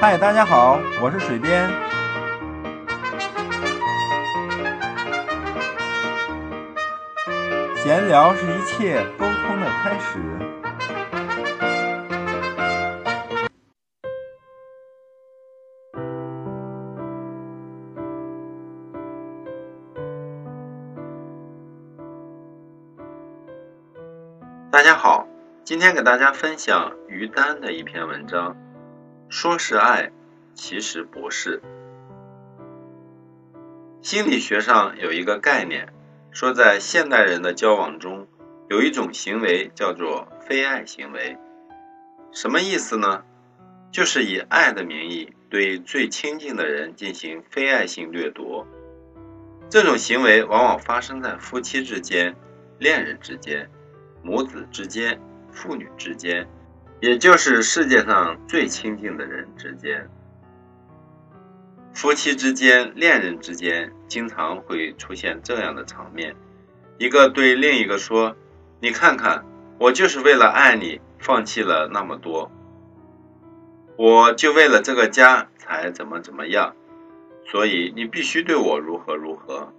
嗨，大家好，我是水边。闲聊是一切沟通的开始。大家好，今天给大家分享于丹的一篇文章，说是爱，其实不是。心理学上有一个概念，说在现代人的交往中，有一种行为叫做非爱行为。什么意思呢？就是以爱的名义对最亲近的人进行非爱性掠夺。这种行为往往发生在夫妻之间、恋人之间。母子之间、父女之间，也就是世界上最亲近的人之间，夫妻之间、恋人之间，经常会出现这样的场面：一个对另一个说：“你看看，我就是为了爱你，放弃了那么多，我就为了这个家才怎么怎么样，所以你必须对我如何如何。”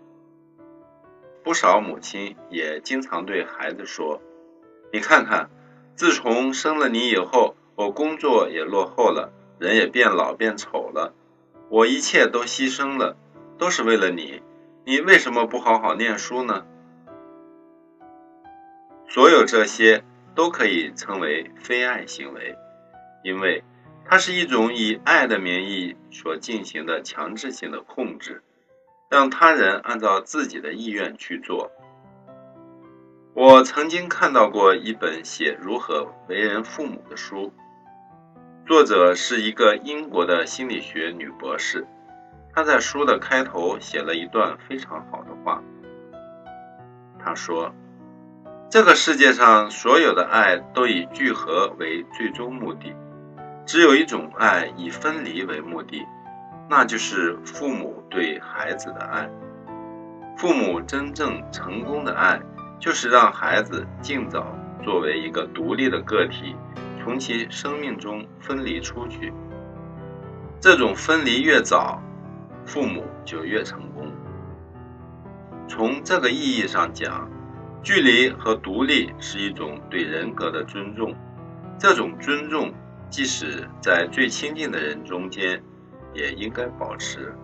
不少母亲也经常对孩子说。你看看，自从生了你以后，我工作也落后了，人也变老变丑了，我一切都牺牲了，都是为了你。你为什么不好好念书呢？所有这些都可以称为非爱行为，因为它是一种以爱的名义所进行的强制性的控制，让他人按照自己的意愿去做。我曾经看到过一本写如何为人父母的书，作者是一个英国的心理学女博士。她在书的开头写了一段非常好的话。她说：“这个世界上所有的爱都以聚合为最终目的，只有一种爱以分离为目的，那就是父母对孩子的爱。父母真正成功的爱。”就是让孩子尽早作为一个独立的个体，从其生命中分离出去。这种分离越早，父母就越成功。从这个意义上讲，距离和独立是一种对人格的尊重。这种尊重，即使在最亲近的人中间，也应该保持。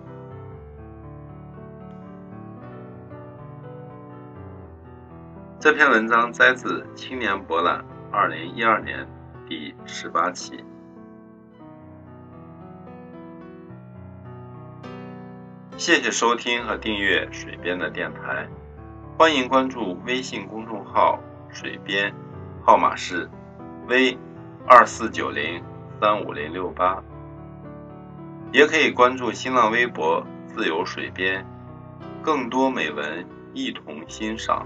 这篇文章摘自《青年博览》二零一二年第十八期。谢谢收听和订阅水边的电台，欢迎关注微信公众号“水边”，号码是 V 二四九零三五零六八，也可以关注新浪微博“自由水边”，更多美文一同欣赏。